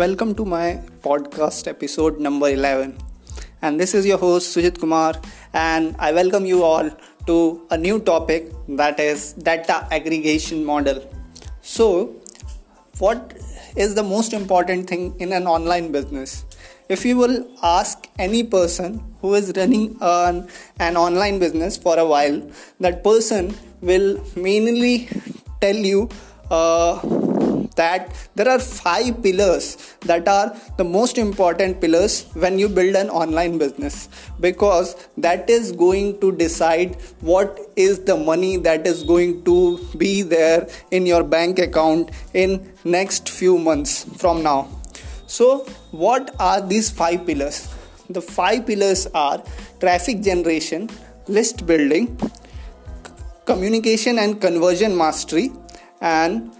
Welcome to my podcast episode number 11. And this is your host Sujit Kumar, and I welcome you all to a new topic that is data aggregation model. So, what is the most important thing in an online business? If you will ask any person who is running an, an online business for a while, that person will mainly tell you. Uh, that there are five pillars that are the most important pillars when you build an online business. Because that is going to decide what is the money that is going to be there in your bank account in next few months from now. So what are these five pillars? The five pillars are traffic generation list building communication and conversion mastery and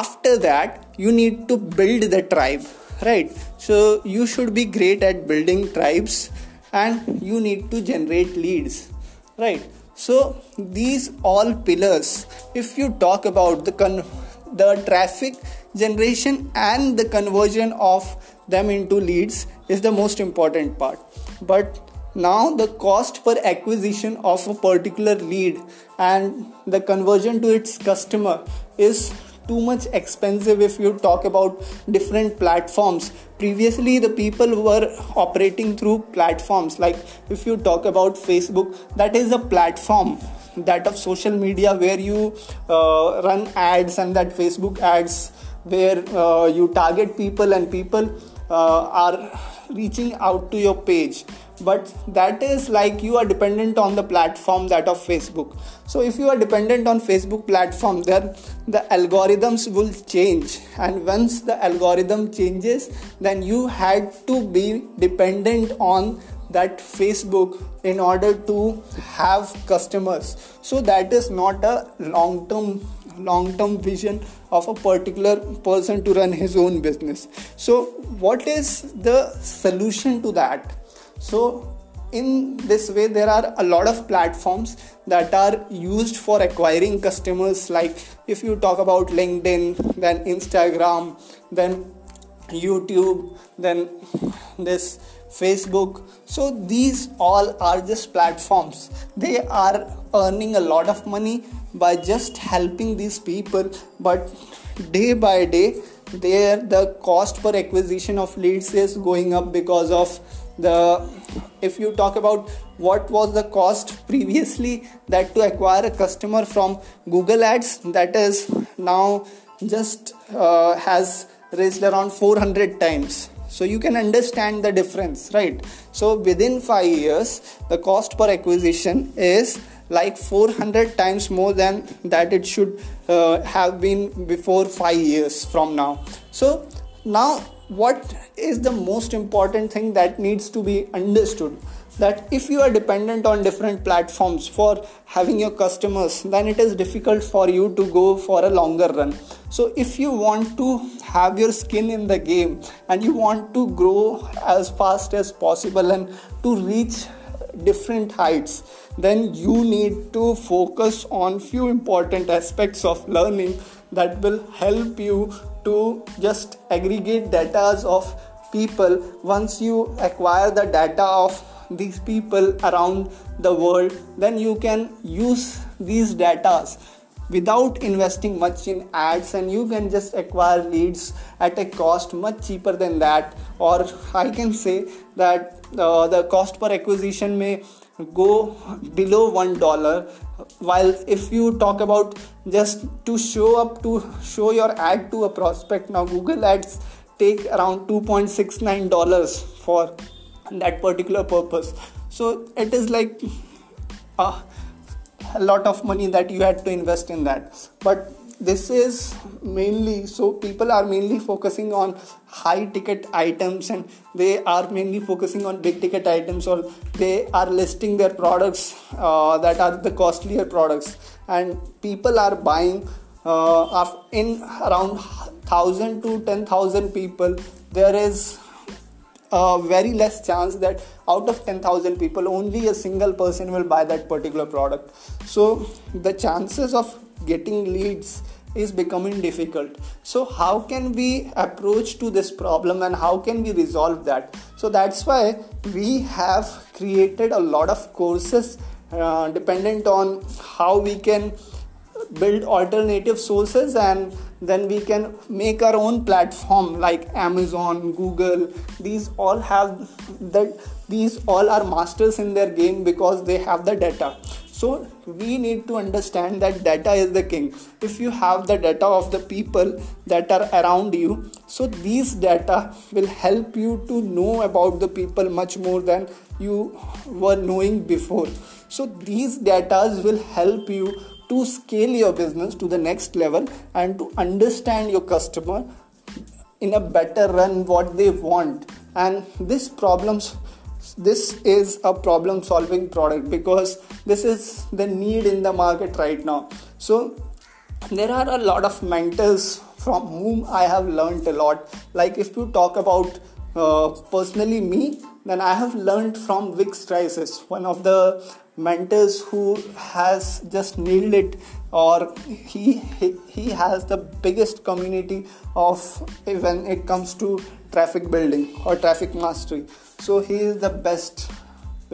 after that you need to build the tribe right? So you should be great at building tribes and you need to generate leads right? So these all pillars if you talk about the con- the traffic generation and the conversion of them into leads is the most important part. But now the cost per acquisition of a particular lead and the conversion to its customer is too much expensive if you talk about different platforms. Previously the people who were operating through platforms. Like if you talk about facebook that is a platform that of social media where you uh, run ads and that facebook ads where uh, you target people and people uh, are reaching out to your page. But that is like you are dependent on the platform that of facebook. So if you are dependent on facebook platform then the algorithms will change. And once the algorithm changes then you had to be dependent on that facebook in order to have customers. So that is not a long term long term vision of a particular person to run his own business. So what is the solution to that? So in this way there are a lot of platforms that are used for acquiring customers. Like if you talk about linkedin then instagram then youtube then this facebook. So these all are just platforms. They are earning a lot of money by just helping these people but day by day there the cost per acquisition of leads is going up because of the if you talk about what was the cost previously that to acquire a customer from google ads that is now just uh, has raised around 400 times so you can understand the difference right? So within 5 years the cost per acquisition is like 400 times more than that it should uh, have been before 5 years from now. So now what is the most important thing that needs to be understood? That if you are dependent on different platforms for having your customers then it is difficult for you to go for a longer run so if you want to have your skin in the game and you want to grow as fast as possible and to reach different heights then you need to focus on few important aspects of learning that will help you to just aggregate data of people. Once you acquire the data of these people around the world then you can use these data without investing much in ads and you can just acquire leads at a cost much cheaper than that. Or i can say that uh, the cost per acquisition may go below one dollar. While if you talk about just to show up to show your ad to a prospect now google ads take around 2.69 dollars for that particular purpose. So it is like uh, a lot of money that you had to invest in that. But this is mainly so people are mainly focusing on high ticket items and they are mainly focusing on big ticket items or they are listing their products uh, that are the costlier products. And people are buying uh, in around 1000 to 10000 people there is a very less chance that out of 10000 people only a single person will buy that particular product. So the chances of getting leads is becoming difficult. So how can we approach to this problem and how can we resolve that? So that's why we have created a lot of courses uh, dependent on how we can build alternative sources and then we can make our own platform like amazon google. These all have that these all are masters in their game because they have the data. So we need to understand that data is the king. If you have the data of the people that are around you so these data will help you to know about the people much more than you were knowing before. So these data will help you to scale your business to the next level and to understand your customer in a better run what they want. And this problems this is a problem solving product because this is the need in the market right now. So there are a lot of mentors from whom i have learned a lot. Like if you talk about uh, personally me then i have learned from Vick Strizheus, one of the mentors who has just nailed it or he, he he has the biggest community of when it comes to traffic building or traffic mastery. So he is the best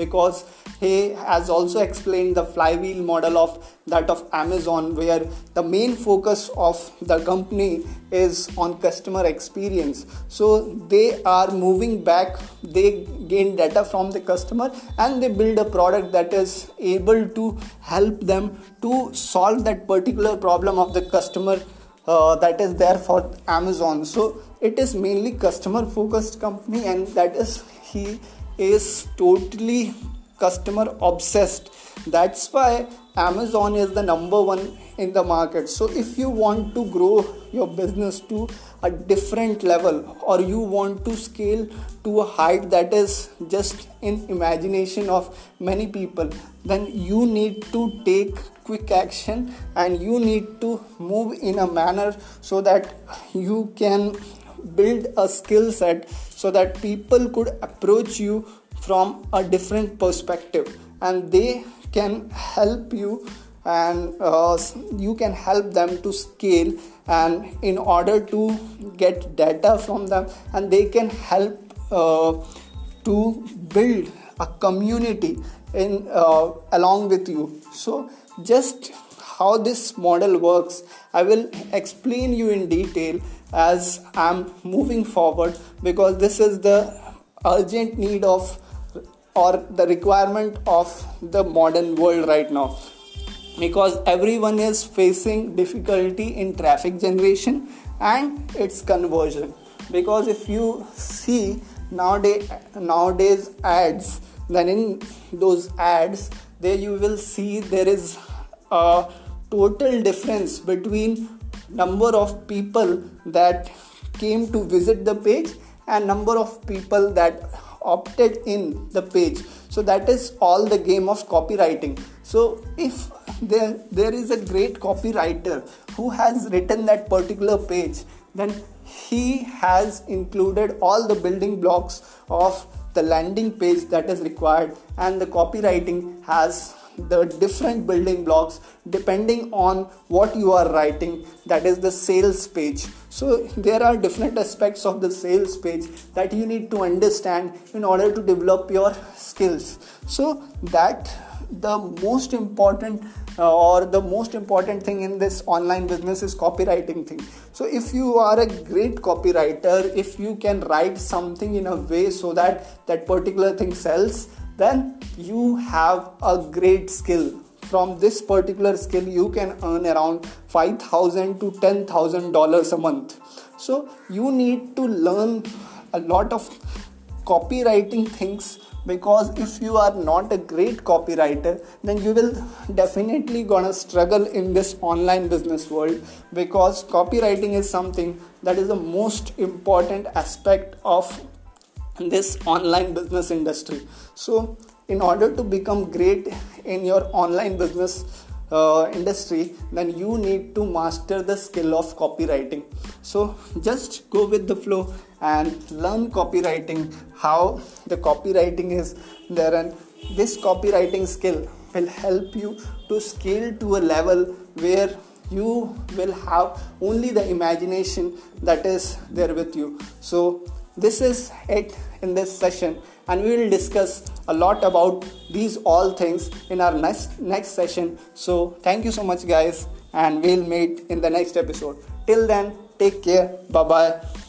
because he has also explained the flywheel model of that of amazon where the main focus of the company is on customer experience. So they are moving back. They gain data from the customer and they build a product that is able to help them to solve that particular problem of the customer uh, that is there for amazon. So it is mainly customer focused company and that is he is totally customer obsessed. That's why amazon is the number one in the market. So if you want to grow your business to a different level or you want to scale to a height that is just in imagination of many people then you need to take quick action and you need to move in a manner so that you can build a skill set so that people could approach you from a different perspective. And they can help you and uh, you can help them to scale and in order to get data from them and they can help uh, to build a community in uh, along with you. So just how this model works i will explain you in detail as i'm moving forward because this is the urgent need of or the requirement of the modern world right now. Because everyone is facing difficulty in traffic generation and its conversion. Because if you see nowadays nowadays ads then in those ads there you will see there is a total difference between number of people that came to visit the page and number of people that opted in the page. So that is all the game of copywriting. So if there there is a great copywriter who has written that particular page then he has included all the building blocks of the landing page that is required and the copywriting has the different building blocks depending on what you are writing that is the sales page. So there are different aspects of the sales page that you need to understand in order to develop your skills. So that the most important uh, or the most important thing in this online business is copywriting thing. So if you are a great copywriter if you can write something in a way so that that particular thing sells then you have a great skill. From this particular skill you can earn around 5000 to 10000 dollars a month. So you need to learn a lot of copywriting things because if you are not a great copywriter then you will definitely gonna struggle in this online business world because copywriting is something that is the most important aspect of this online business industry. So in order to become great in your online business uh, industry then you need to master the skill of copywriting. So just go with the flow and learn copywriting how the copywriting is there and this copywriting skill will help you to scale to a level where you will have only the imagination that is there with you. So this is it in this session and we will discuss a lot about these all things in our next next session. So thank you so much guys and we'll meet in the next episode. Till then take care. Bye bye